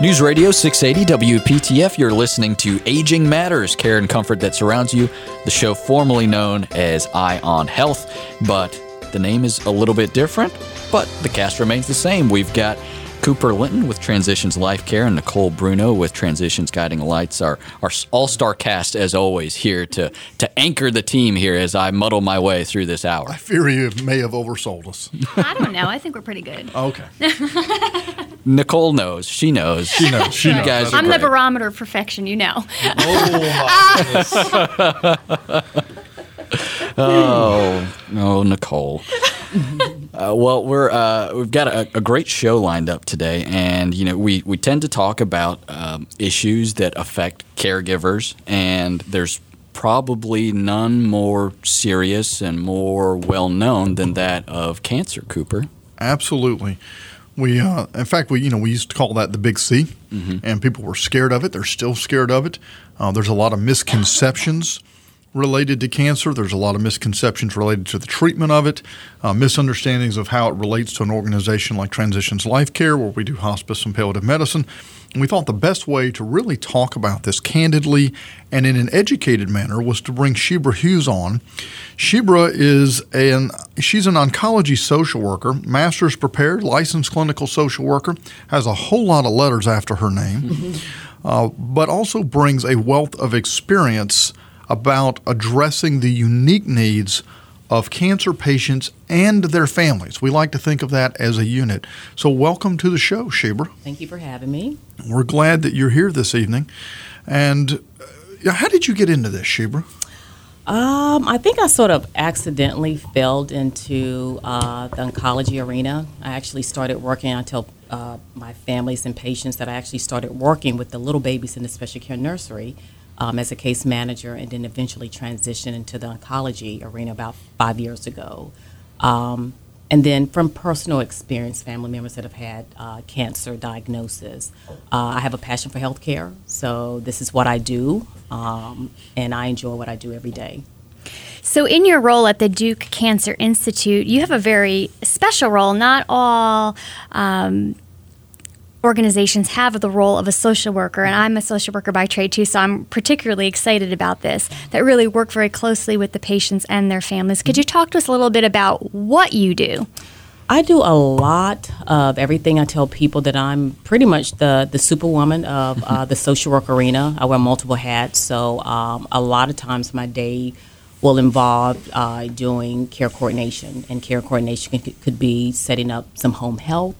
News Radio 680 WPTF, you're listening to Aging Matters, care and comfort that surrounds you, the show formerly known as Eye on Health, but the name is a little bit different, but the cast remains the same. We've got Cooper Linton with Transitions Life Care and Nicole Bruno with Transitions Guiding Lights, our, our all star cast, as always, here to, to anchor the team here as I muddle my way through this hour. I fear you may have oversold us. I don't know. I think we're pretty good. Oh, okay. Nicole knows. She knows. She knows. She You knows. guys are I'm the barometer of perfection, you know. Oh, oh, oh, Nicole. Uh, well, we're uh, we've got a, a great show lined up today, and you know we we tend to talk about um, issues that affect caregivers, and there's probably none more serious and more well known than that of cancer. Cooper. Absolutely. We, uh, in fact, we you know we used to call that the big C, and people were scared of it. They're still scared of it. Uh, there's a lot of misconceptions related to cancer. There's a lot of misconceptions related to the treatment of it, uh, misunderstandings of how it relates to an organization like Transitions Life Care, where we do hospice and palliative medicine. And we thought the best way to really talk about this candidly and in an educated manner was to bring Shebra Hughes on. Shebra is an she's an oncology social worker, master's prepared, licensed clinical social worker, has a whole lot of letters after her name, uh, but also brings a wealth of experience about addressing the unique needs of cancer patients and their families. We like to think of that as a unit. So, welcome to the show, Shebra. Thank you for having me. We're glad that you're here this evening. And uh, how did you get into this, Shebra? Um, I think I sort of accidentally fell into uh, the oncology arena. I actually started working. I tell uh, my families and patients that I actually started working with the little babies in the special care nursery um, as a case manager, and then eventually transitioned into the oncology arena about five years ago. Um, and then from personal experience, family members that have had uh, cancer diagnosis. Uh, I have a passion for healthcare, so this is what I do, um, and I enjoy what I do every day. So, in your role at the Duke Cancer Institute, you have a very special role. Not all um, organizations have the role of a social worker, and I'm a social worker by trade too, so I'm particularly excited about this. That really work very closely with the patients and their families. Could you talk to us a little bit about what you do? I do a lot of everything. I tell people that I'm pretty much the the superwoman of uh, the social work arena. I wear multiple hats, so um, a lot of times my day will involve uh, doing care coordination, and care coordination could, could be setting up some home health.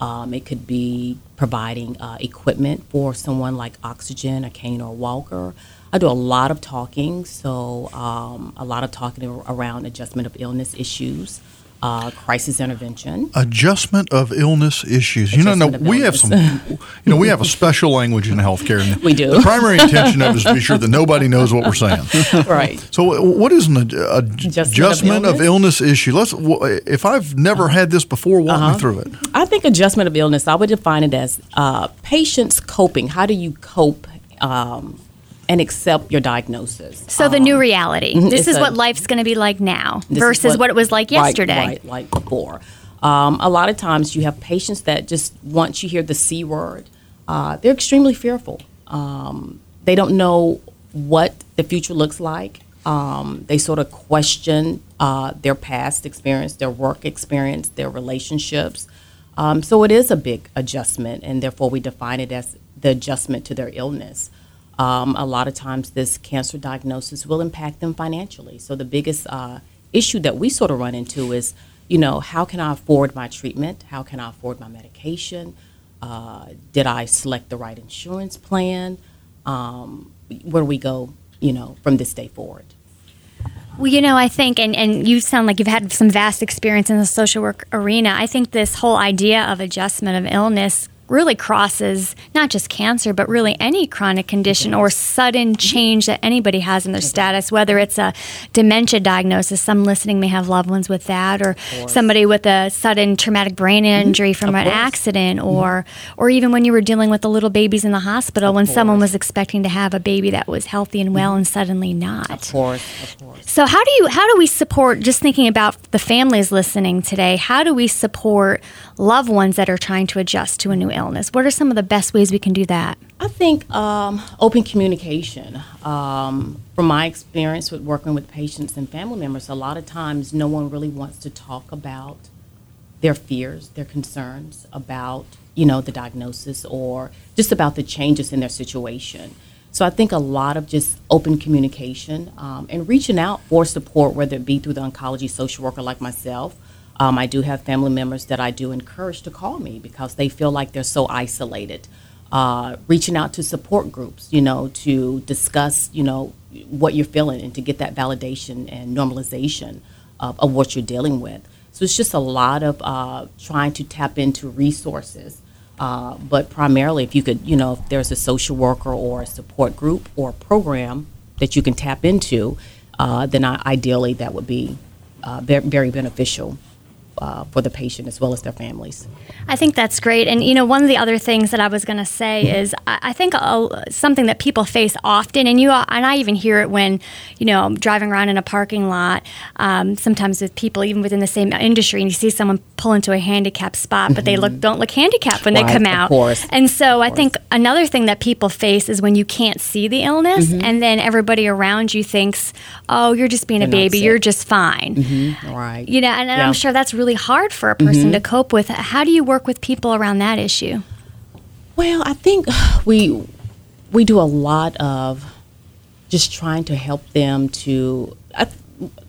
Um, it could be providing uh, equipment for someone like oxygen, a cane, or a walker. I do a lot of talking, so um, a lot of talking around adjustment of illness issues, uh, crisis intervention. Adjustment of illness issues. You know, no, Adjustment of we have some. You know, we have a special language in healthcare. We do. The primary intention of it is to be sure that nobody knows what we're saying. right. So, what is an ad- ad- of adjustment of illness, illness? issue? Let's. If I've never had this before, walk Uh-huh. me through it. I think adjustment of illness, I would define it as uh, patients coping. How do you cope um, and accept your diagnosis? So, the new reality. This Uh-huh. Mm-hmm. It's is a- what life's going to be like now versus what, it was like right, yesterday. Right, like before. Um, a lot of times you have patients that just once you hear the C word, uh, they're extremely fearful. Um, they don't know what the future looks like. Um, they sort of question uh, their past experience, their work experience, their relationships. Um, so it is a big adjustment, and therefore we define it as the adjustment to their illness. Um, a lot of times, this cancer diagnosis will impact them financially. So the biggest uh, issue that we sort of run into is, you know, how can I afford my treatment? How can I afford my medication? Uh, did I select the right insurance plan? Um, where do we go, you know, from this day forward? Well, you know, I think, and, and you sound like you've had some vast experience in the social work arena. I think this whole idea of adjustment of illness really crosses not just cancer, but really any chronic condition or sudden mm-hmm. change that anybody has in their status, whether it's a dementia diagnosis. Some listening may have loved ones with that, or somebody with a sudden traumatic brain mm-hmm. injury from an accident, mm-hmm. or or even when you were dealing with the little babies in the hospital when someone was expecting to have a baby that was healthy and well and suddenly not. Of course, of course. So how do you how do we support just thinking about the families listening today? How do we support loved ones that are trying to adjust to a new illness? What are some of the best ways we can do that? I think um, open communication. Um, from my experience with working with patients and family members, a lot of times no one really wants to talk about their fears, their concerns about you know the diagnosis or just about the changes in their situation. So I think a lot of just open communication um, and reaching out for support, whether it be through the oncology social worker like myself. Um, I do have family members that I do encourage to call me because they feel like they're so isolated. Uh, reaching out to support groups, you know, to discuss, you know, what you're feeling and to get that validation and normalization of, of what you're dealing with. So it's just a lot of uh, trying to tap into resources. Uh, but primarily, if you could, you know, if there's a social worker or a support group or program that you can tap into, uh, then I, ideally that would be uh, very, very beneficial uh, for the patient as well as their families. I think that's great. And, you know, one of the other things that I was going to say mm-hmm. is I, I think uh, something that people face often, and you and I even hear it when, you know, I'm driving around in a parking lot, um, sometimes with people even within the same industry, and you see someone pull into a handicapped spot, but they look mm-hmm. don't look handicapped when right, they come out. Course, and so I think another thing that people face is when you can't see the illness, mm-hmm. and then everybody around you thinks, oh, you're just being They're a baby, you're just fine. Mm-hmm. Right. You know, and, and yeah. I'm sure that's really hard for a person mm-hmm. to cope with. How do you work with people around that issue? Well, I think we we do a lot of just trying to help them to. I,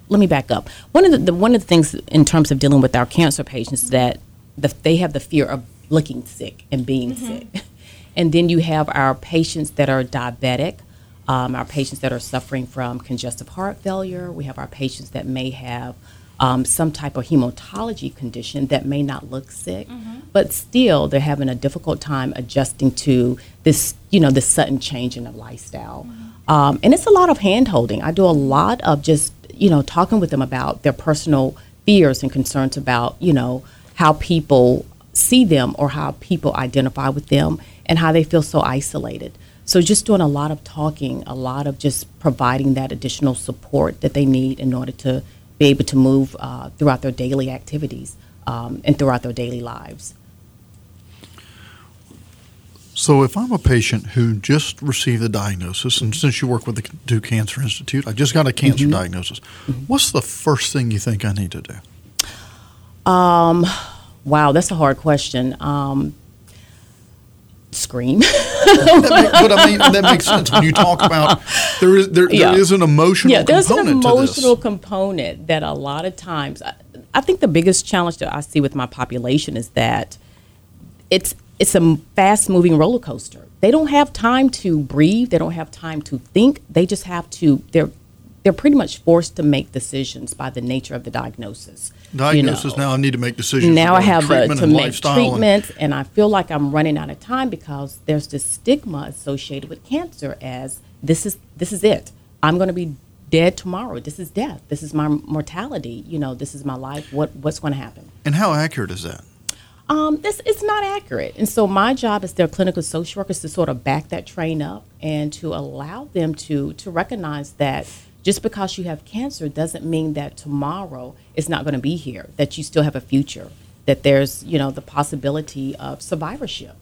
let me back up. One of the, the, one of the things in terms of dealing with our cancer patients that the, they have the fear of looking sick and being mm-hmm. sick, and then you have our patients that are diabetic. Um, our patients that are suffering from congestive heart failure. We have our patients that may have um, some type of hematology condition that may not look sick, mm-hmm. but still they're having a difficult time adjusting to this, you know, this sudden change in the lifestyle. Mm-hmm. Um, and it's a lot of hand holding. I do a lot of just, you know, talking with them about their personal fears and concerns about, you know, how people see them or how people identify with them and how they feel so isolated. So just doing a lot of talking, a lot of just providing that additional support that they need in order to be able to move uh, throughout their daily activities um, and throughout their daily lives. So, if I'm a patient who just received the diagnosis, and since you work with the Duke Cancer Institute, I just got a cancer mm-hmm. diagnosis. Mm-hmm. What's the first thing you think I need to do? Um, wow, that's a hard question. Um, scream. but I mean, that makes sense when you talk about there is there, yeah. there is an emotional yeah, there's an emotional component that a lot of times I, I think the biggest challenge that I see with my population is that it's it's a fast moving roller coaster. They don't have time to breathe. They don't have time to think. They just have to. They're they're pretty much forced to make decisions by the nature of the diagnosis. Diagnosis. You know. Now I need to make decisions. Now I have uh, to make treatment, and, and I feel like I'm running out of time because there's this stigma associated with cancer as this is this is it. I'm going to be dead tomorrow. This is death. This is my mortality. You know, this is my life. What what's going to happen? And how accurate is that? Um, this it's not accurate. And so my job as their clinical social workers to sort of back that train up and to allow them to to recognize that just because you have cancer doesn't mean that tomorrow is not going to be here, that you still have a future, that there's, you know, the possibility of survivorship.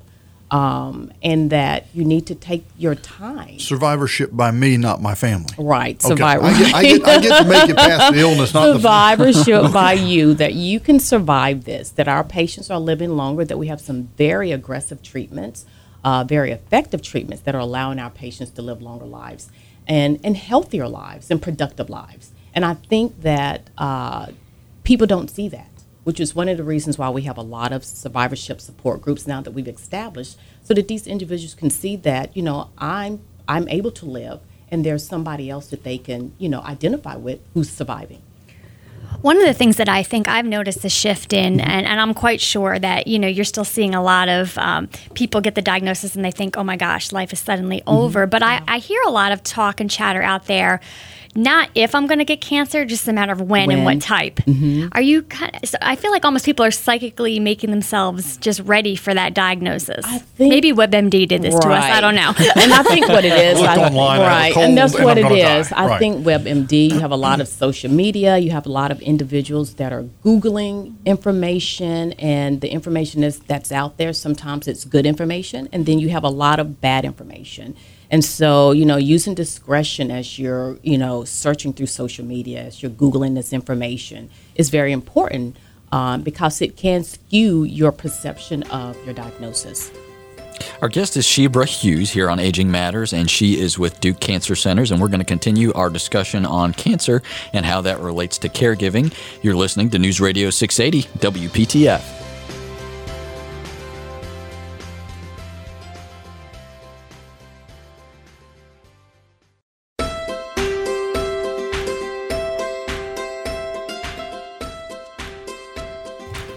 Um, and that you need to take your time. Survivorship by me, not my family. Right, okay. survivorship. I, get, I, I, get, to make it past the illness, not survivorship the by you. That you can survive this. That our patients are living longer. That we have some very aggressive treatments, uh, very effective treatments that are allowing our patients to live longer lives and, and healthier lives and productive lives. And I think that uh, people don't see that, which is one of the reasons why we have a lot of survivorship support groups now that we've established, so that these individuals can see that, you know, I'm I'm able to live and there's somebody else that they can, you know, identify with who's surviving. One of the things that I think I've noticed a shift in, and, and I'm quite sure that you know you're still seeing a lot of um, people get the diagnosis and they think, oh my gosh, life is suddenly mm-hmm. over. But I, I hear a lot of talk and chatter out there not if I'm going to get cancer, just a matter of when, and what type. Mm-hmm. Are you kind of, so I feel like almost people are psychically making themselves just ready for that diagnosis. I think- Maybe WebMD did this to us. I don't know. and I think what it is, I, online, I have a right, cold, and that's and what I'm it gonna die. I Right. think WebMD. You have a lot of social media. You have a lot of individuals that are googling information, and the information is that's out there. Sometimes it's good information, and then you have a lot of bad information. And so, you know, using discretion as you're, you know, searching through social media, as you're googling this information, is very important um, because it can skew your perception of your diagnosis. Our guest is Shebra Hughes here on Aging Matters, and she is with Duke Cancer Centers, and we're going to continue our discussion on cancer and how that relates to caregiving. You're listening to News Radio 680 WPTF.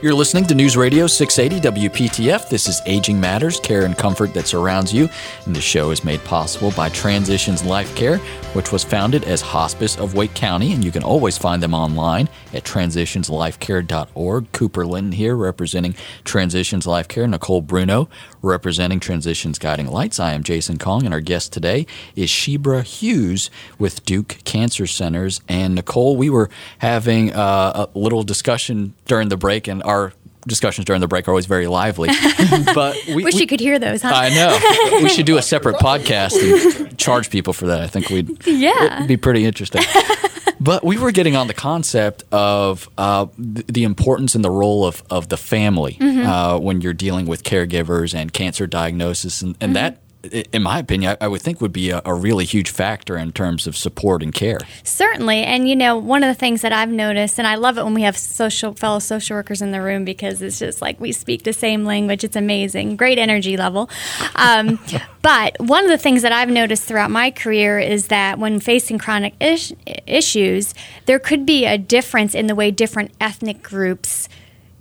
You're listening to News Radio 680 WPTF. This is Aging Matters, care and comfort that surrounds you. And the show is made possible by Transitions Life Care, which was founded as Hospice of Wake County. And you can always find them online at transitionslifecare.org. Cooper Linton here representing Transitions Life Care, Nicole Bruno representing Transitions Guiding Lights. I am Jason Kong, and our guest today is Shebra Hughes with Duke Cancer Centers. And Nicole, we were having uh, a little discussion during the break, and our discussions during the break are always very lively. but we, Wish we- you could hear those, huh? I know. we should do a separate podcast and charge people for that. I think we'd Yeah. be pretty interesting. But we were getting on the concept of uh, th- the importance and the role of, of the family Mm-hmm. uh, when you're dealing with caregivers and cancer diagnosis, and, and that, i- in my opinion, I, would think would be a, a really huge factor in terms of support and care. Certainly. And, you know, one of the things that I've noticed, and I love it when we have social fellow social workers in the room because it's just like we speak the same language. It's amazing. Great energy level. Um, but one of the things that I've noticed throughout my career is that when facing chronic issues, there could be a difference in the way different ethnic groups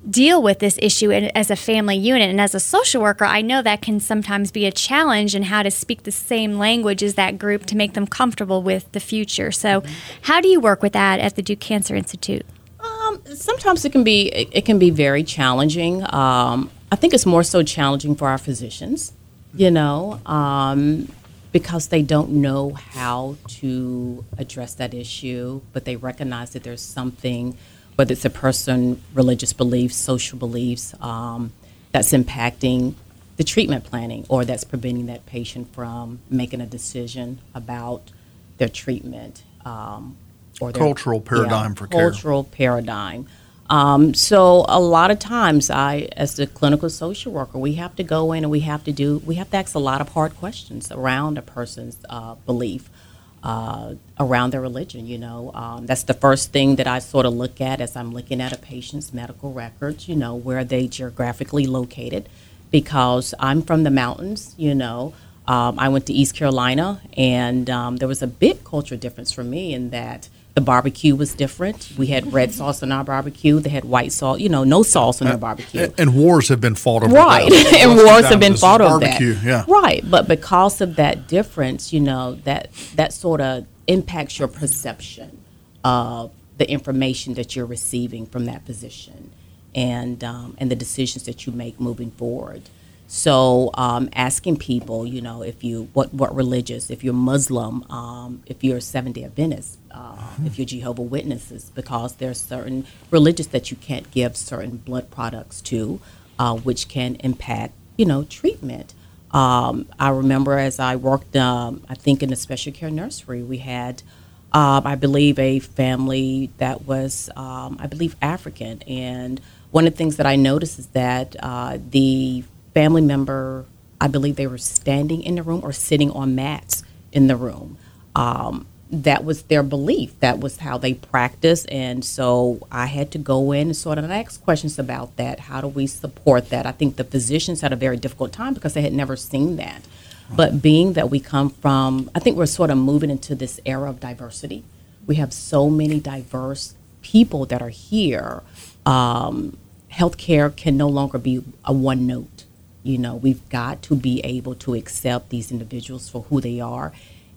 deal with this issue as a family unit. And as a social worker, I know that can sometimes be a challenge in how to speak the same language as that group to make them comfortable with the future. So, how do you work with that at the Duke Cancer Institute? Um, sometimes it can be it, can be very challenging. Um, I think it's more so challenging for our physicians, you know, um, because they don't know how to address that issue, but they recognize that there's something, whether it's a person, religious beliefs, social beliefs, um, that's impacting the treatment planning or that's preventing that patient from making a decision about their treatment. Um, or their- Cultural paradigm for care. cultural paradigm. Um, so a lot of times, I, as the clinical social worker, we have to go in and we have to do, we have to ask a lot of hard questions around a person's uh, belief, uh, around their religion. You know, um, that's the first thing that I sort of look at as I'm looking at a patient's medical records. You know, where are they geographically located? Because I'm from the mountains. You know. Um, I went to East Carolina, and um, there was a big cultural difference for me in that the barbecue was different. We had red sauce on our barbecue. They had white sauce, you know, no sauce on their barbecue. And, and wars have been fought over Right, that. and wars have been fought over barbecue, that. Yeah. Right, but because of that difference, you know, that that sort of impacts your perception of the information that you're receiving from that position, and um, and the decisions that you make moving forward. So um, asking people, you know, if you what what religious, if you're Muslim, um, if you're Seventh Day Adventist, uh, if you're Jehovah Witnesses, because there are certain religious that you can't give certain blood products to, uh, which can impact, you know, treatment. Um, I remember as I worked, um, I think in the special care nursery, we had, um, I believe, a family that was, um, I believe, African. And one of the things that I noticed is that uh, the family member, I believe they were standing in the room or sitting on mats in the room. Um, that was their belief. That was how they practiced. And so I had to go in and sort of ask questions about that. How do we support that? I think the physicians had a very difficult time because they had never seen that. But being that we come from, I think we're sort of moving into this era of diversity. We have so many diverse people that are here. Um, healthcare can no longer be a one note. You know, we've got to be able to accept these individuals for who they are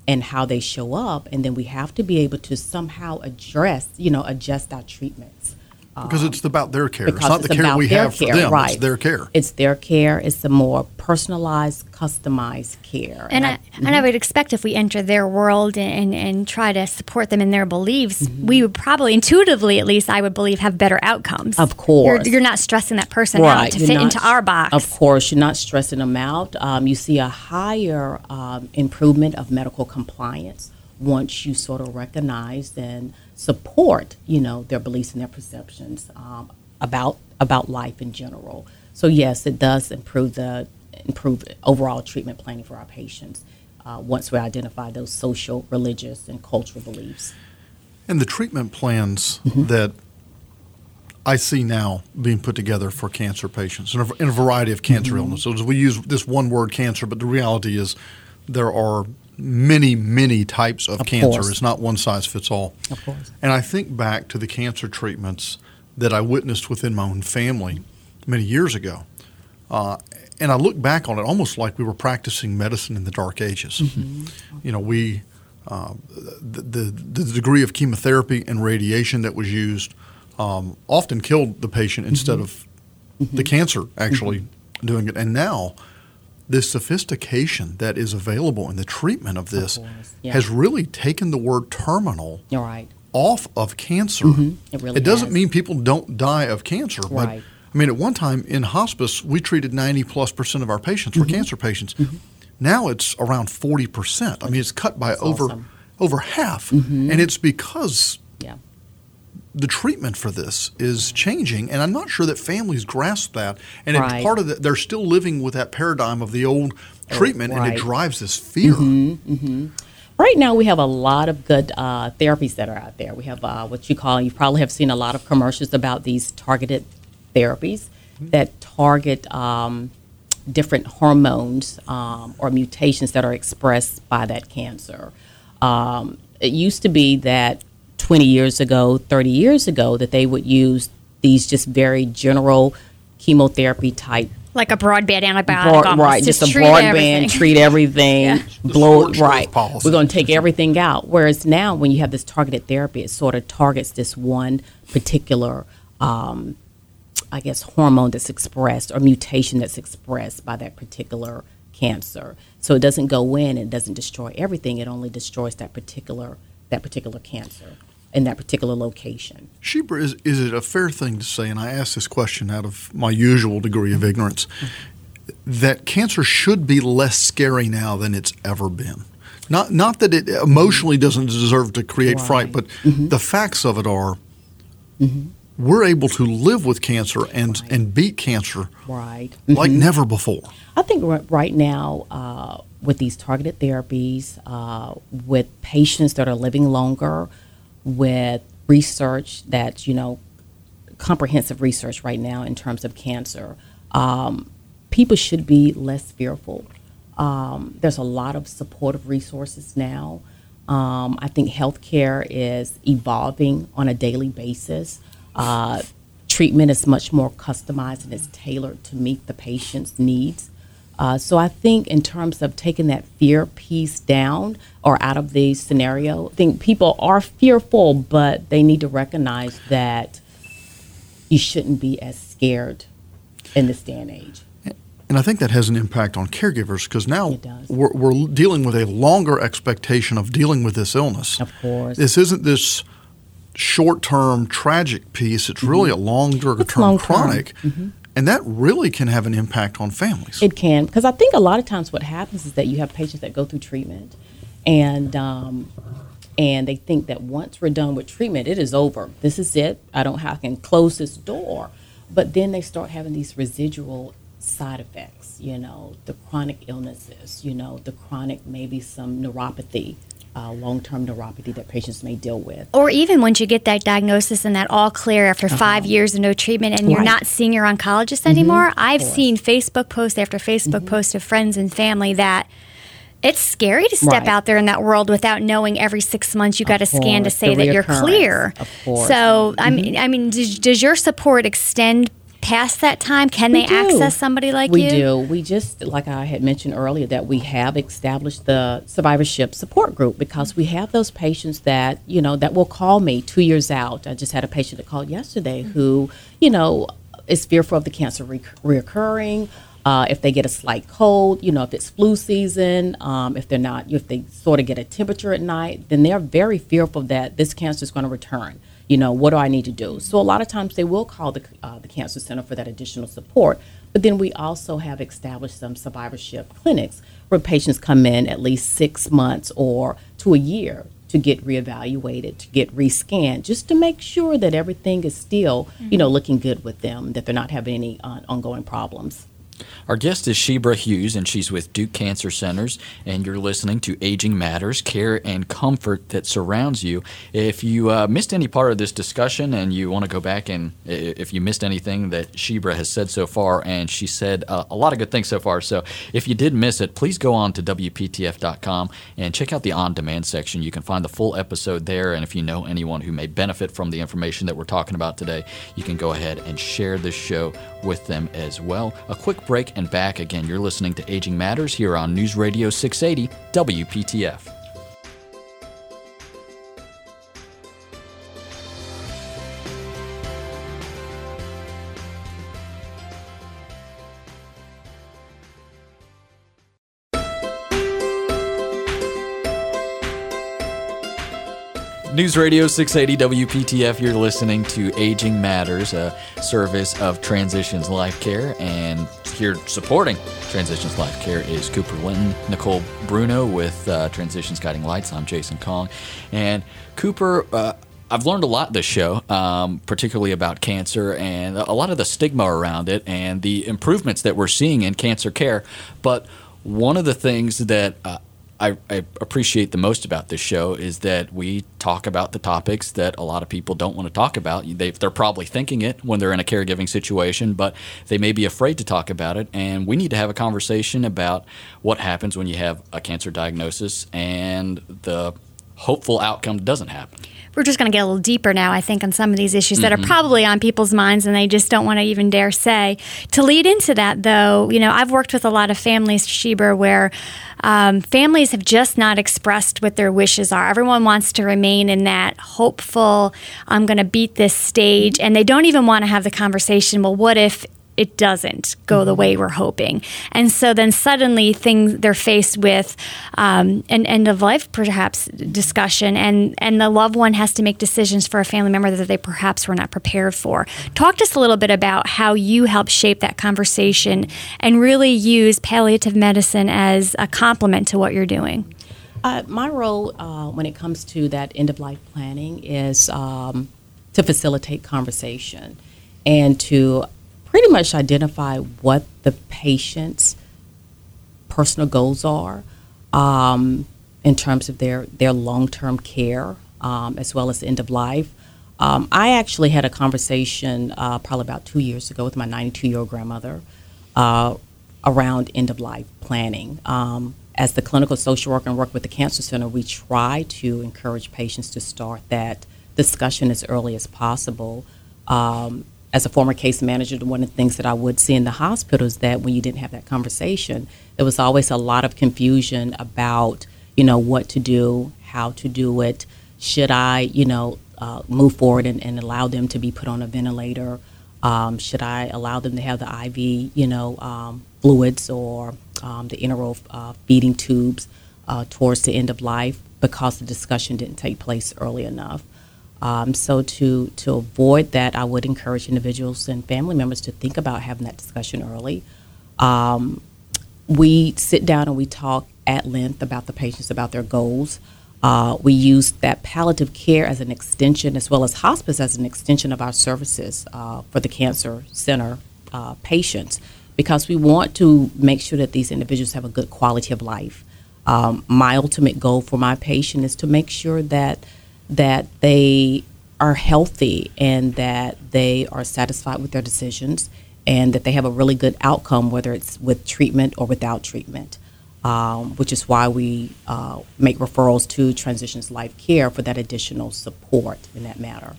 and how they show up, and then we have to be able to somehow address, you know, adjust our treatments. Because it's about their care. It's Because not the care about we their have for care, them. Right. It's their care. It's their care. It's the more personalized, customized care. And I, and I would expect if we enter their world and, and try to support them in their beliefs, Mm-hmm. we would probably intuitively, at least, I would believe, have better outcomes. Of course. you're, you're not stressing that person out to you're fit not- into our box. Of course, you're not stressing them out. Um, you see a higher um, improvement of medical compliance once you sort of recognize and support, you know, their beliefs and their perceptions um, about about life in general. So yes, it does improve the improve overall treatment planning for our patients uh, once we identify those social, religious, and cultural beliefs. And the treatment plans Mm-hmm. that I see now being put together for cancer patients in a, in a variety of cancer Mm-hmm. illnesses. We use this one word cancer, but the reality is there are many, many types of, Of cancer. course. It's not one size fits all. Of course. And I think back to the cancer treatments that I witnessed within my own family many years ago. Uh, and I look back on it almost like we were practicing medicine in the dark ages. You know, we uh, the, the the degree of chemotherapy and radiation that was used um, often killed the patient instead of the cancer actually doing it. And now, this sophistication that is available in the treatment of this course, yeah. has really taken the word terminal right. off of cancer. Mm-hmm. It really doesn't has. mean people don't die of cancer, but Right. I mean, at one time in hospice, we treated 90 plus percent of our patients Mm-hmm. were cancer patients. Mm-hmm. Now it's around 40 percent. I mean, it's cut by over awesome. over half, mm-hmm. and it's because. The treatment for this is changing, and I'm not sure that families grasp that. And it's part of the, they're still living with that paradigm of the old treatment, and right. it drives this fear. Right now, we have a lot of good uh, therapies that are out there. We have uh, what you call, you probably have seen a lot of commercials about these targeted therapies that target um, different hormones um, or mutations that are expressed by that cancer. Um, it used to be that 20 years ago, 30 years ago, that they would use these just very general chemotherapy type like a broadband antibiotic, broad, right? Just, a treat broadband, everything. treat everything, Yeah. blow scorched earth right. policy. We're going to take everything out. Whereas now, when you have this targeted therapy, it sort of targets this one particular, um, I guess, hormone that's expressed or mutation that's expressed by that particular cancer. So it doesn't go in and doesn't destroy everything. It only destroys that particular that particular cancer in that particular location. Sheba, is, is it a fair thing to say, and I ask this question out of my usual degree of ignorance, that cancer should be less scary now than it's ever been? Not, not that it emotionally doesn't deserve to create fright, Right. Mm-hmm. but the facts of it are we're able to live with cancer and, Right. and beat cancer Right. like never before. I think right now, uh, with these targeted therapies, uh, with patients that are living longer, with research that, you know, comprehensive research right now in terms of cancer, um, people should be less fearful. Um, there's a lot of supportive resources now. Um, I think healthcare is evolving on a daily basis. Uh, treatment is much more customized and is tailored to meet the patient's needs. Uh, so I think in terms of taking that fear piece down or out of the scenario, I think people are fearful, but they need to recognize that you shouldn't be as scared in this day and age. And I think that has an impact on caregivers because now we're, we're dealing with a longer expectation of dealing with this illness. Of course. This isn't this short term tragic piece, it's really a longer term long-term. chronic. And that really can have an impact on families. It can, because I think a lot of times what happens is that you have patients that go through treatment, and um, and they think that once we're done with treatment, it is over. This is it. I don't have I can close this door. But then they start having these residual side effects. You know, the chronic illnesses. You know, the chronic maybe some neuropathy, uh, long-term neuropathy that patients may deal with. Or even once you get that diagnosis and that all clear after five years of no treatment and you're Uh-huh. Right. not seeing your oncologist anymore, I've seen Facebook post after Facebook post of friends and family that it's scary to step Right. out there in that world without knowing every six months you got a scan to say the that you're clear. of course. So I mean, I mean, does, does your support extend past that time? Can We they do. access somebody like we you? We do. We just, like I had mentioned earlier, that we have established the survivorship support group because we have those patients that, you know, that will call me two years out. I just had a patient that called yesterday who, you know, is fearful of the cancer re- reoccurring. Uh, if they get a slight cold, you know, if it's flu season, um, if they're not, if they sort of get a temperature at night, then they're very fearful that this cancer is going to return you know, what do I need to do? So a lot of times they will call the, uh, the Cancer Center for that additional support. But then we also have established some survivorship clinics where patients come in at least six months or to a year to get reevaluated, to get rescanned, just to make sure that everything is still, you know, looking good with them, that they're not having any uh, ongoing problems. Our guest is Shebra Hughes, and she's with Duke Cancer Centers, and you're listening to Aging Matters, care and comfort that surrounds you. If you uh, missed any part of this discussion and you want to go back and if you missed anything that Shebra has said so far, and she said uh, a lot of good things so far, so if you did miss it, please go on to WPTF.com and check out the on demand section. You can find the full episode there, and if you know anyone who may benefit from the information that we're talking about today, you can go ahead and share this show with them as well. A quick break and back again. You're listening to Aging Matters here on News Radio 680 WPTF. News Radio 680 WPTF, you're listening to Aging Matters, a service of Transitions Life Care. And here supporting Transitions Life Care is Cooper Linton, Nicole Bruno with uh, Transitions Guiding Lights. I'm Jason Kong. And Cooper, uh, I've learned a lot this show, um, particularly about cancer and a lot of the stigma around it and the improvements that we're seeing in cancer care. But one of the things that uh, I, I appreciate the most about this show is that we talk about the topics that a lot of people don't want to talk about. They, they're probably thinking it when they're in a caregiving situation, but they may be afraid to talk about it. And we need to have a conversation about what happens when you have a cancer diagnosis and the hopeful outcome doesn't happen. We're just going to get a little deeper now, I think, on some of these issues that are probably on people's minds and they just don't want to even dare say. To lead into that, though, you know, I've worked with a lot of families, Sheba, where um, families have just not expressed what their wishes are. Everyone wants to remain in that hopeful, I'm going to beat this stage, and they don't even want to have the conversation, well, what if it doesn't go the way we're hoping. And so then suddenly things they're faced with um, an end of life perhaps discussion and and the loved one has to make decisions for a family member that they perhaps were not prepared for. Talk to us a little bit about how you help shape that conversation and really use palliative medicine as a complement to what you're doing. Uh, my role uh, when it comes to that end of life planning is um, to facilitate conversation and to pretty much identify what the patient's personal goals are um, in terms of their, their long term care um, as well as end of life. Um, I actually had a conversation uh, probably about two years ago with my 92 year old grandmother uh, around end of life planning. Um, as the clinical social worker and work with the Cancer Center, we try to encourage patients to start that discussion as early as possible. Um, as a former case manager, one of the things that I would see in the hospital is that when you didn't have that conversation, there was always a lot of confusion about, you know, what to do, how to do it. Should I, you know, uh, move forward and, and allow them to be put on a ventilator? Um, should I allow them to have the IV, you know, um, fluids or um, the integral uh, feeding tubes uh, towards the end of life because the discussion didn't take place early enough? Um, so to to avoid that, I would encourage individuals and family members to think about having that discussion early. Um, we sit down and we talk at length about the patients, about their goals. Uh, we use that palliative care as an extension, as well as hospice as an extension of our services uh, for the cancer center uh, patients, because we want to make sure that these individuals have a good quality of life. Um, my ultimate goal for my patient is to make sure that that they are healthy and that they are satisfied with their decisions and that they have a really good outcome, whether it's with treatment or without treatment, um, which is why we uh, make referrals to Transitions Life Care for that additional support in that matter.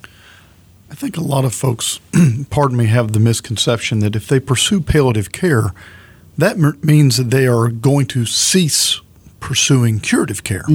I think a lot of folks, pardon me, have the misconception that if they pursue palliative care, that means that they are going to cease pursuing curative care.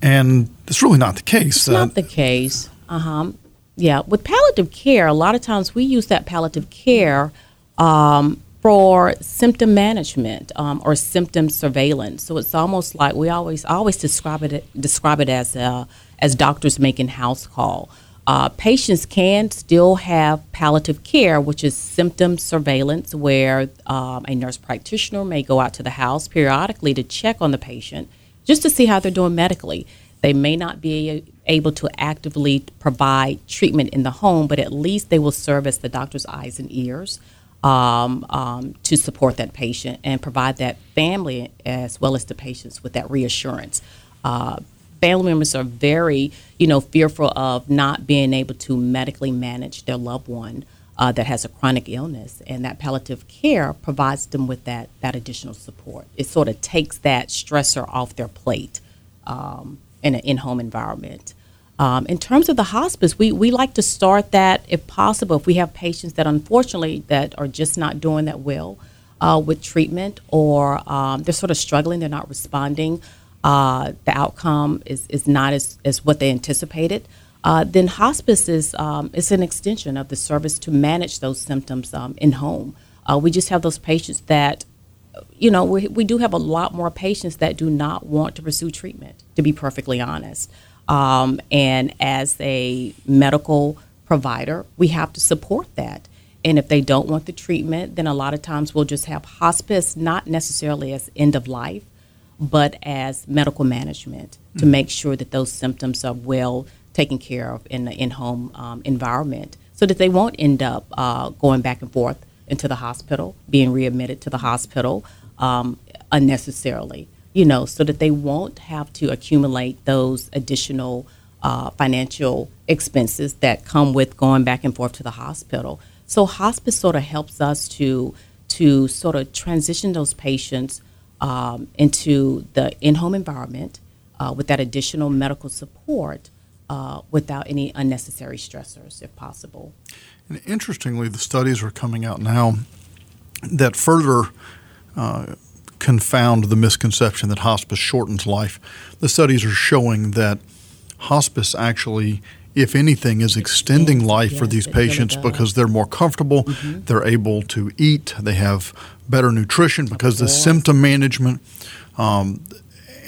And it's really not the case. It's not the case. Uh huh. Yeah, with palliative care, a lot of times we use that palliative care um, for symptom management um, or symptom surveillance. So it's almost like we always I always describe it describe it as uh, as doctors making house call. Uh, patients can still have palliative care, which is symptom surveillance, where um, a nurse practitioner may go out to the house periodically to check on the patient just to see how they're doing medically. They may not be able to actively provide treatment in the home, but at least they will serve as the doctor's eyes and ears um, um, to support that patient and provide that family as well as the patients with that reassurance. Uh, family members are very, you know, fearful of not being able to medically manage their loved one uh, that has a chronic illness, and that palliative care provides them with that that additional support. It sort of takes that stressor off their plate um, in an in-home environment. Um, in terms of the hospice, we, we like to start that if possible. If we have patients that unfortunately that are just not doing that well uh, with treatment, or um, they're sort of struggling, they're not responding, uh, the outcome is, is not as, as what they anticipated. Uh, then hospice is um, it's an extension of the service to manage those symptoms um, in home. Uh, we just have those patients that you know, we, we do have a lot more patients that do not want to pursue treatment, to be perfectly honest. Um, and as a medical provider, we have to support that. And if they don't want the treatment, then a lot of times we'll just have hospice, not necessarily as end of life, but as medical management to make sure that those symptoms are well taken care of in the in home um, environment so that they won't end up uh, going back and forth into the hospital, being readmitted to the hospital um, unnecessarily, you know, so that they won't have to accumulate those additional uh, financial expenses that come with going back and forth to the hospital. So hospice sort of helps us to to sort of transition those patients um, into the in-home environment uh, with that additional medical support uh, without any unnecessary stressors, if possible. And interestingly, the studies are coming out now that further uh, confound the misconception that hospice shortens life. The studies are showing that hospice actually, if anything, is extending life for these patients. Mm-hmm. because they're more comfortable, they're able to eat, they have better nutrition because the symptom management. Um,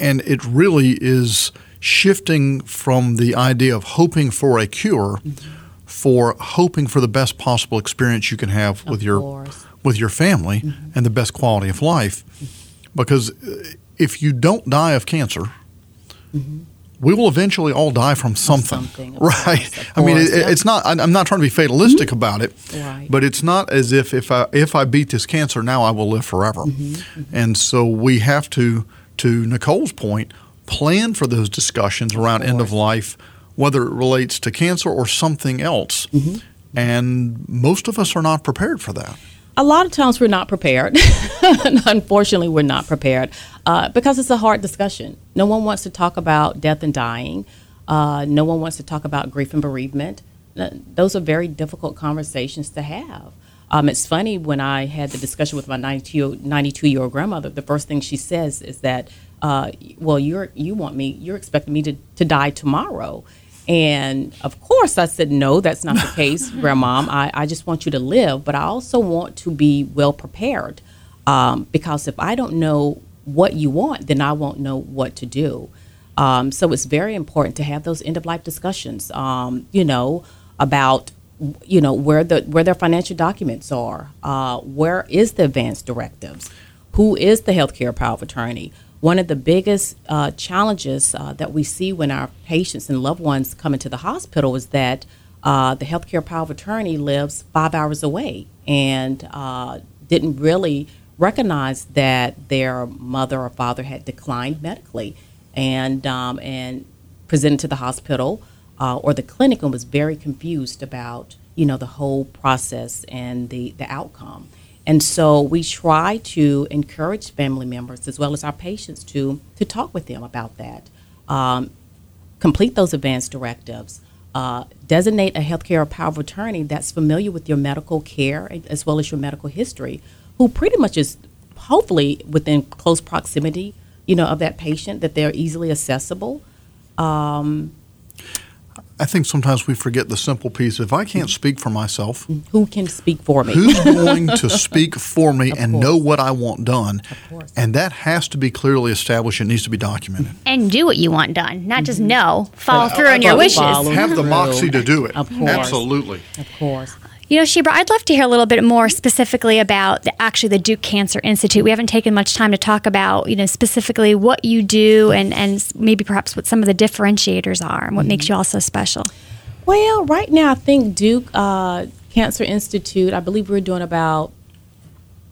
and it really is shifting from the idea of hoping for a cure Mm-hmm. for hoping for the best possible experience you can have with your course. with your family Mm-hmm. and the best quality of life because uh, if you don't die of cancer we will eventually all die from something, Mm-hmm. something, right course, i mean it, yep. it's not I- i'm not trying to be fatalistic about it Right. but it's not as if if i if i beat this cancer now i will live forever Mm-hmm, and so we have to to nicole's point plan for those discussions around end of life whether it relates to cancer or something else Mm-hmm. and most of us are not prepared for that A lot of times we're not prepared. Unfortunately, we're not prepared uh, because it's a hard discussion. No one wants to talk about death and dying. Uh, no one wants to talk about grief and bereavement. Those are very difficult conversations to have. Um, it's funny when I had the discussion with my 92 year old grandmother. The first thing she says is that, uh, "Well, you're you want me, you're expecting me to, to die tomorrow." And of course, I said, no, that's not the case, Grandmom. I, I just want you to live, but I also want to be well prepared. Um, because if I don't know what you want, then I won't know what to do. Um, so it's very important to have those end of life discussions, um, you know, about you know where the where their financial documents are, uh, where is the advance directives, who is the healthcare power of attorney. One of the biggest uh, challenges uh, that we see when our patients and loved ones come into the hospital is that uh, the healthcare power of attorney lives five hours away and uh, didn't really recognize that their mother or father had declined medically and um, and presented to the hospital uh, or the clinic and was very confused about you know the whole process and the the outcome. And so we try to encourage family members as well as our patients to to talk with them about that. Um, complete those advance directives. uh, designate a healthcare power of attorney that's familiar with your medical care as well as your medical history, who pretty much is hopefully within close proximity, you know, of that patient that they're easily accessible. Um, I think sometimes we forget the simple piece. If I can't speak for myself, who can speak for me? who's going to speak for me Of and course. know what I want done? course. And that has to be clearly established. It needs to be documented. And do what you want done, not just know. Follow Uh, through on your follow- wishes. follow Have the moxie to do it. Of course. Absolutely. of course. You know, Shebra, I'd love to hear a little bit more specifically about the, actually the Duke Cancer Institute. We haven't taken much time to talk about, you know, specifically what you do and, and maybe perhaps what some of the differentiators are and what makes you all so special. Well, right now, I think Duke uh, Cancer Institute, I believe we're doing about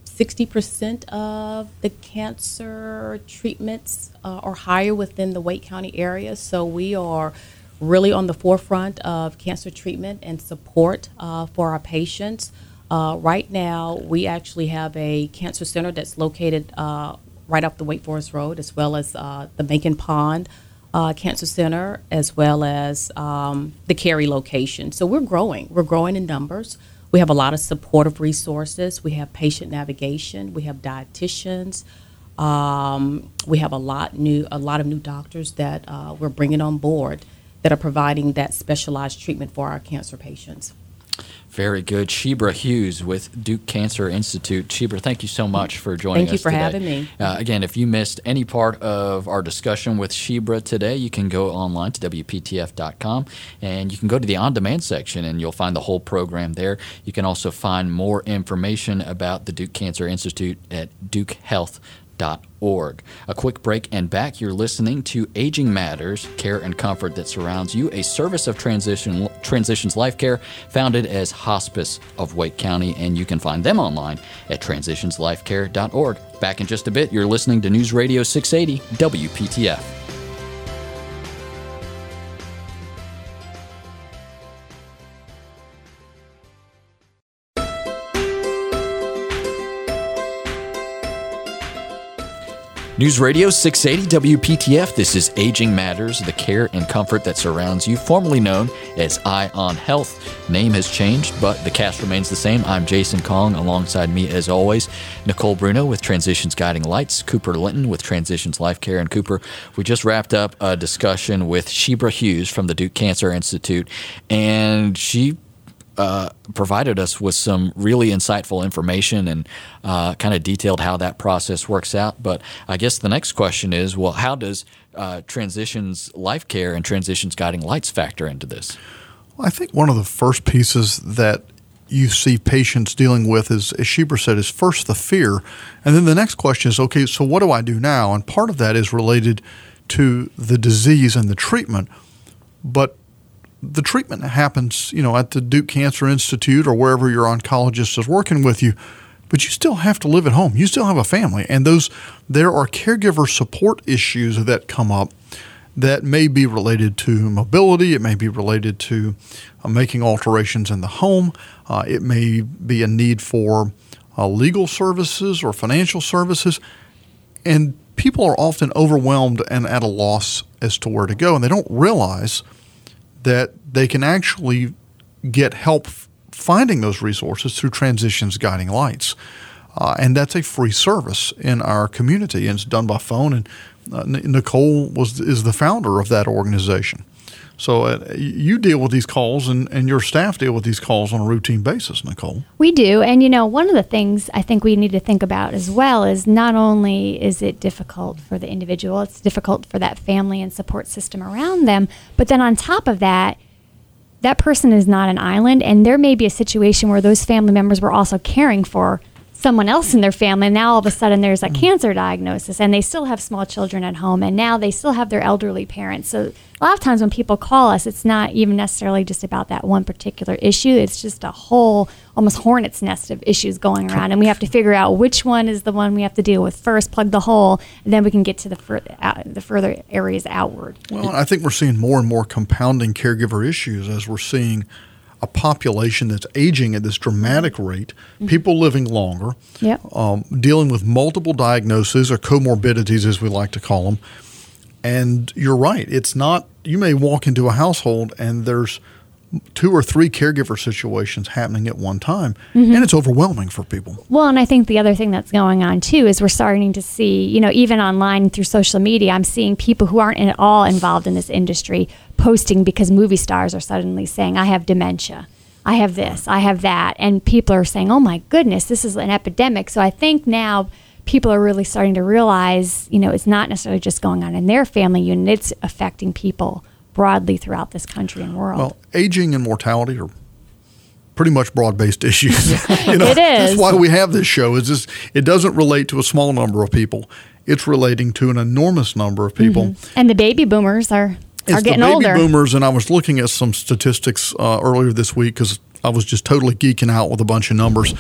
60% of the cancer treatments uh, or higher within the Wake County area. So we are really on the forefront of cancer treatment and support uh, for our patients. Uh, right now, we actually have a cancer center that's located uh, right off the Wake Forest Road, as well as uh, the Macon Pond uh, Cancer Center, as well as um, the Cary location. So we're growing. We're growing in numbers. We have a lot of supportive resources. We have patient navigation. We have dietitians. Um, we have a lot new, a lot of new doctors that uh, we're bringing on board that are providing that specialized treatment for our cancer patients. Very good. Shebra Hughes with Duke Cancer Institute. Shebra, thank you so much for joining us. Thank you us for today. having me. Uh, again, if you missed any part of our discussion with Shebra today, you can go online to WPTF.com and you can go to the on demand section and you'll find the whole program there. You can also find more information about the Duke Cancer Institute at dukehealth.org. A quick break and back. You're listening to Aging Matters, care and comfort that surrounds you, a service of transition Transitions Life Care, founded as Hospice of Wake County, and you can find them online at transitionslifecare.org. Back in just a bit. You're listening to News Radio 680 WPTF. News Radio 680 WPTF. This is Aging Matters, the care and comfort that surrounds you, formerly known as Eye on Health. Name has changed, but the cast remains the same. I'm Jason Kong, alongside me, as always, Nicole Bruno with Transitions Guiding Lights, Cooper Linton with Transitions Life Care. And Cooper, we just wrapped up a discussion with Shebra Hughes from the Duke Cancer Institute, and she uh, provided us with some really insightful information and uh, kind of detailed how that process works out. But I guess the next question is well, how does uh, Transitions Life Care and Transitions Guiding Lights factor into this? I think one of the first pieces that you see patients dealing with is, as Shebra said, is first the fear. And then the next question is, okay, so what do I do now? And part of that is related to the disease and the treatment. But the treatment happens, you know, at the Duke Cancer Institute or wherever your oncologist is working with you, but you still have to live at home. You still have a family, and those there are caregiver support issues that come up that may be related to mobility. It may be related to uh, making alterations in the home. Uh, it may be a need for uh, legal services or financial services, and people are often overwhelmed and at a loss as to where to go, and they don't realize that they can actually get help finding those resources through Transitions Guiding Lights. Uh, and that's a free service in our community, and it's done by phone. And uh, Nicole was is the founder of that organization. So uh, you deal with these calls, and, and your staff deal with these calls on a routine basis, Nicole. We do. And, you know, one of the things I think we need to think about as well is not only is it difficult for the individual, it's difficult for that family and support system around them, but then on top of that, that person is not an island, and there may be a situation where those family members were also caring for someone else in their family. And now all of a sudden there's a cancer diagnosis, and they still have small children at home, and now they still have their elderly parents. So a lot of times when people call us, it's not even necessarily just about that one particular issue. It's just a whole, almost hornet's nest of issues going around, and we have to figure out which one is the one we have to deal with first, plug the hole, and then we can get to the, fur- uh, the further areas outward. Well, I think we're seeing more and more compounding caregiver issues as we're seeing a population that's aging at this dramatic rate, people living longer, Yep. um, dealing with multiple diagnoses or comorbidities, as we like to call them. And you're right, it's not, you may walk into a household and there's two or three caregiver situations happening at one time, Mm-hmm. and it's overwhelming for people. Well, and I think the other thing that's going on too is we're starting to see, you know, even online through social media, I'm seeing people who aren't at all involved in this industry posting because movie stars are suddenly saying, I have dementia. I have this, I have that. And people are saying, oh my goodness, this is an epidemic. So I think now people are really starting to realize, you know, it's not necessarily just going on in their family unit, it's affecting people broadly throughout this country and world. Well, aging and mortality are pretty much broad-based issues. you know, It That's why we have this show. Is this? It doesn't relate to a small number of people. It's relating to an enormous number of people. and the baby boomers are, It's are getting the baby older. boomers, and I was looking at some statistics uh, earlier this week because I was just totally geeking out with a bunch of numbers.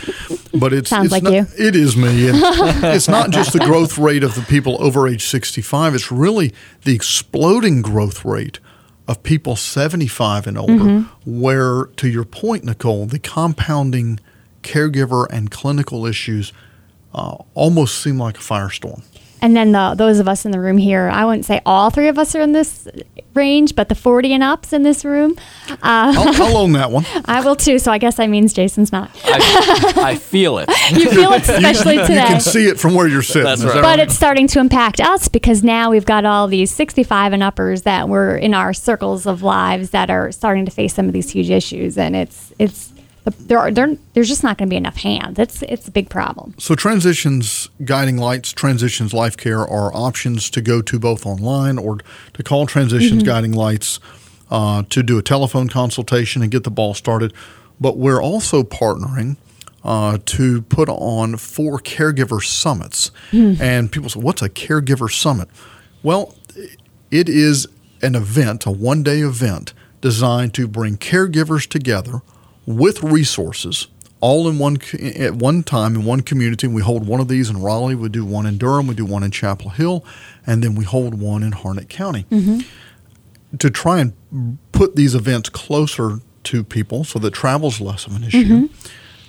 But it's Sounds it's like not, you. It is me. It's not just the growth rate of the people over age sixty-five. It's really the exploding growth rate of people seventy-five and older. Mm-hmm. Where, to your point, Nicole, the compounding caregiver and clinical issues uh, almost seem like a firestorm. And then the, those of us in the room here, I wouldn't say all three of us are in this range, but the 40 and ups in this room, uh, I'll, I'll own that one. I will too. So I guess that means Jason's not. I, I feel it. You feel it, especially You today. can see it from where you're sitting. That's right. that But it's starting to impact us because now we've got all these 65 and uppers that were in our circles of lives that are starting to face some of these huge issues, and it's it's there are there, there's just not going to be enough hands. It's it's a big problem. So transitions guiding lights, transitions life care are options to go to both online or to call transitions guiding lights uh, to do a telephone consultation and get the ball started. But we're also partnering uh, to put on four caregiver summits. And people say, "What's a caregiver summit?" Well, it is an event, a one-day event designed to bring caregivers together with resources all in one at one time in one community. We hold one of these in Raleigh, we do one in Durham, we do one in Chapel Hill, and then we hold one in Harnett County. Mm-hmm. To try and put these events closer to people so that travel's less of an issue. Mm-hmm.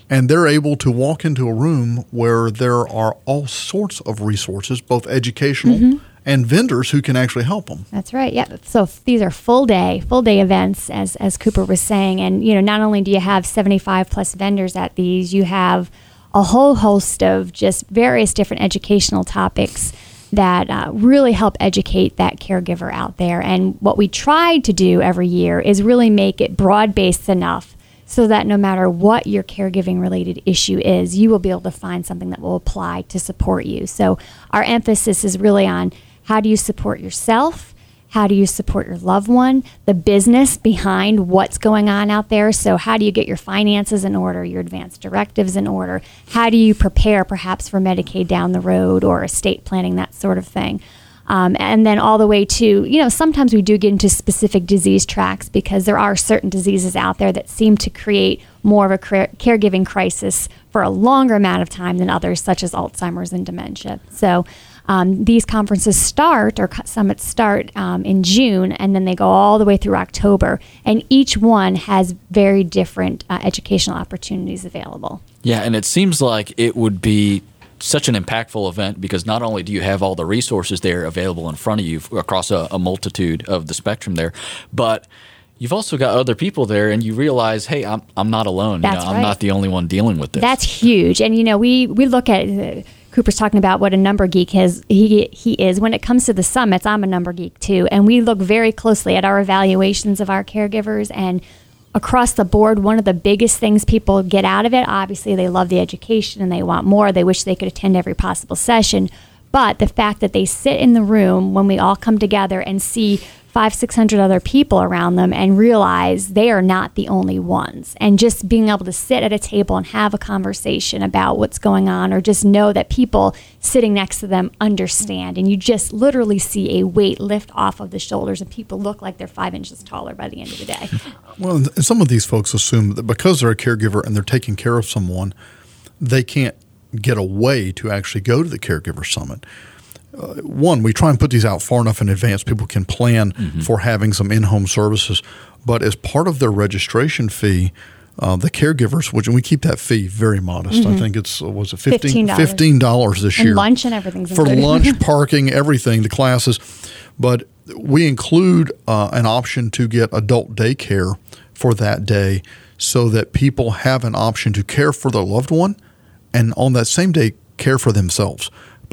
And they're able to walk into a room where there are all sorts of resources, both educational mm-hmm. And vendors who can actually help them. That's right. Yeah. So these are full day, full day events, as as Cooper was saying, and you know, not only do you have seventy five plus vendors at these, you have a whole host of just various different educational topics that uh, really help educate that caregiver out there. And what we try to do every year is really make it broad based enough so that no matter what your caregiving related issue is, you will be able to find something that will apply to support you. So our emphasis is really on how do you support yourself? How do you support your loved one? The business behind what's going on out there. So, how do you get your finances in order, your advanced directives in order? How do you prepare perhaps for Medicaid down the road or estate planning, that sort of thing? Um, and then all the way to, you know, sometimes we do get into specific disease tracks because there are certain diseases out there that seem to create more of a care- caregiving crisis for a longer amount of time than others, such as Alzheimer's and dementia. So um, these conferences start or summits start um, in June and then they go all the way through October. And each one has very different uh, educational opportunities available. Yeah, and it seems like it would be such an impactful event because not only do you have all the resources there available in front of you across a, a multitude of the spectrum there, but you've also got other people there and you realize, hey, I'm, I'm not alone. That's you know, I'm right. not the only one dealing with this. That's huge. And you know, we we look at uh, Cooper's talking about what a number geek is. He he is when it comes to the summits. I'm a number geek too, and we look very closely at our evaluations of our caregivers and across the board. One of the biggest things people get out of it, obviously, they love the education and they want more. They wish they could attend every possible session. But the fact that they sit in the room when we all come together and see five, six hundred other people around them and realize they are not the only ones. And just being able to sit at a table and have a conversation about what's going on, or just know that people sitting next to them understand. And you just literally see a weight lift off of the shoulders, and people look like they're five inches taller by the end of the day. Well, some of these folks assume that because they're a caregiver and they're taking care of someone, they can't get away to actually go to the caregiver summit. Uh, one, we try and put these out far enough in advance people can plan for having some in-home services. But as part of their registration fee, uh, the caregivers, which and we keep that fee very modest. I think it's uh, was it 15 $15. fifteen dollars this And year lunch and everything for included. lunch, parking, everything, the classes. But we include uh, an option to get adult daycare for that day so that people have an option to care for their loved one and on that same day care for themselves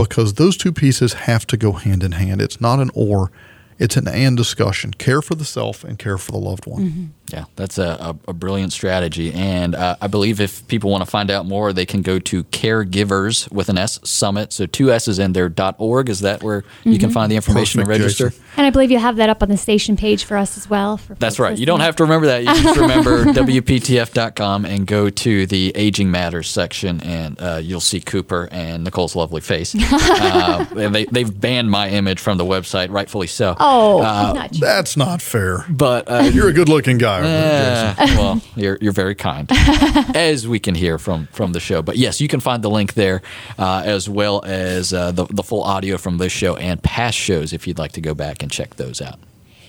because those two pieces have to go hand in hand. It's not an or, it's an and discussion. Care for the self and care for the loved one. Mm-hmm. Yeah, that's a, a, a brilliant strategy. And uh, I believe if people want to find out more, they can go to Caregivers with an S Summit. So two S's in there, dot org. Is that where you can find the information Perfect, and register? And I believe you have that up on the station page for us as well. For That's folks right. You don't have to remember that. You just remember WPTF.com and go to the Aging Matters section, and uh, you'll see Cooper and Nicole's lovely face. uh, and they, they've banned my image from the website, rightfully so. Oh, Uh, not. That's not fair. But uh, You're a good looking guy. well, you're, you're very kind, as we can hear from, from the show. But yes, you can find the link there, uh, as well as uh, the, the full audio from this show and past shows if you'd like to go back and check those out.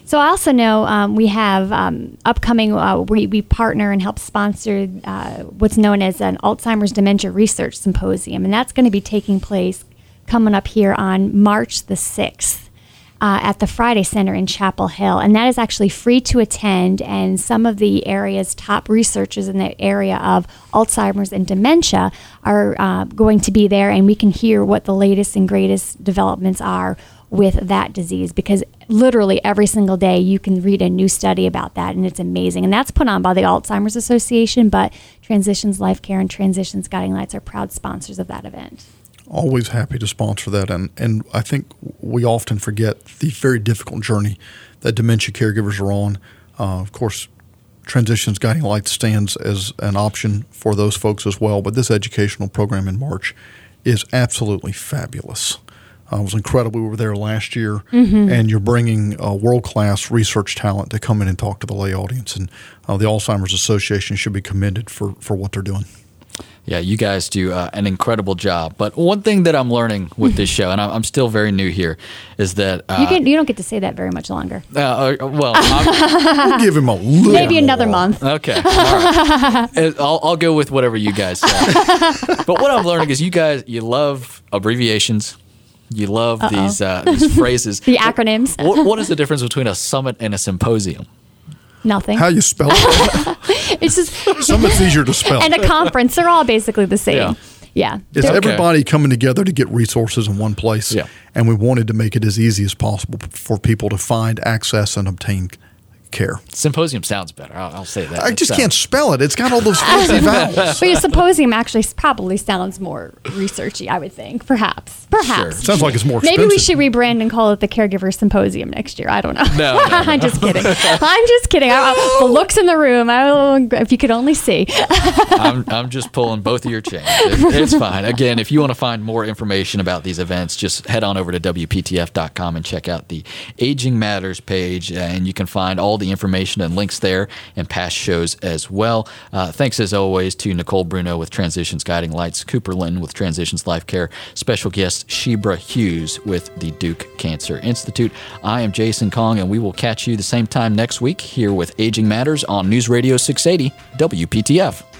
So I also know um, we have um, upcoming. Uh, we, we partner and help sponsor uh, what's known as an Alzheimer's Dementia Research Symposium, and that's going to be taking place coming up here on March the sixth. Uh, at the Friday Center in Chapel Hill, and that is actually free to attend. And some of the area's top researchers in the area of Alzheimer's and dementia are uh, going to be there, and we can hear what the latest and greatest developments are with that disease because literally every single day you can read a new study about that and it's amazing. And that's put on by the alzheimer's association but transitions life care and transitions guiding lights are proud sponsors of that event always happy to sponsor that. And, and I think we often forget the very difficult journey that dementia caregivers are on. Uh, of course, Transitions Guiding Light stands as an option for those folks as well. But this educational program in March is absolutely fabulous. Uh, it was incredible. We were there last year, and you're bringing uh, world class research talent to come in and talk to the lay audience. And uh, the Alzheimer's Association should be commended for, for what they're doing. Yeah, you guys do uh, an incredible job. But one thing that I'm learning with this show, and I'm, I'm still very new here, is that uh, you can you don't get to say that very much longer uh, uh, well, I'm, We'll give him a little maybe another more. month okay, all right. I'll, I'll go with whatever you guys say. but what I'm learning is you guys you love abbreviations, you love these uh, these phrases. the acronyms What, what is the difference between a summit and a symposium? nothing How you spell it? It's just Some it's easier to spell. and a conference they're all basically the same Yeah. yeah, It's They're- everybody coming together to get resources in one place. Yeah. And we wanted to make it as easy as possible for people to find access and obtain care. Symposium sounds better. I'll, I'll say that. I It just sounds- uh, can't spell it. It's got all those fancy vowels. but your symposium actually probably sounds more researchy i would think perhaps perhaps Sounds like it's more expensive. Maybe we should rebrand and call it the Caregiver Symposium next year. I don't know. No, no, no. I'm just kidding. I'm just kidding. I, I- the looks in the room. I, if you could only see. I'm, I'm just pulling both of your chains. It- it's fine. Again, if you want to find more information about these events, just head on over to WPTF.com and check out the Aging Matters page, and you can find all the information and links there and past shows as well. Uh, thanks as always to Nicole Bruno with Transitions Guiding Lights, Cooper Linton with Transitions Life Care, special guest Shebra Hughes with the Duke Cancer Institute. I am Jason Kong, and we will catch you the same time next week here with Aging Matters on News Radio 680 WPTF.